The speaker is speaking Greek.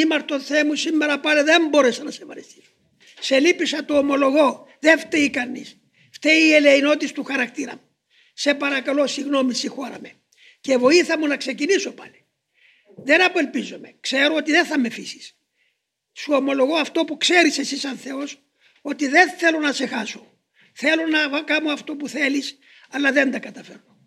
Ήμαρτο Θεέ μου σήμερα πάλι δεν μπόρεσα να σε ευχαριστήσω. Σε λύπησα το ομολογώ. Δεν φταίει κανείς. Φταίει η ελεηνότης του χαρακτήρα μου. Σε παρακαλώ συγγνώμη συγχώρα με. Και βοήθα μου να ξεκινήσω πάλι. Δεν απελπίζομαι. Ξέρω ότι δεν θα με αφήσεις. Σου ομολογώ αυτό που ξέρεις εσύ σαν Θεός ότι δεν θέλω να σε χάσω. Θέλω να κάνω αυτό που θέλεις, αλλά δεν τα καταφέρνω.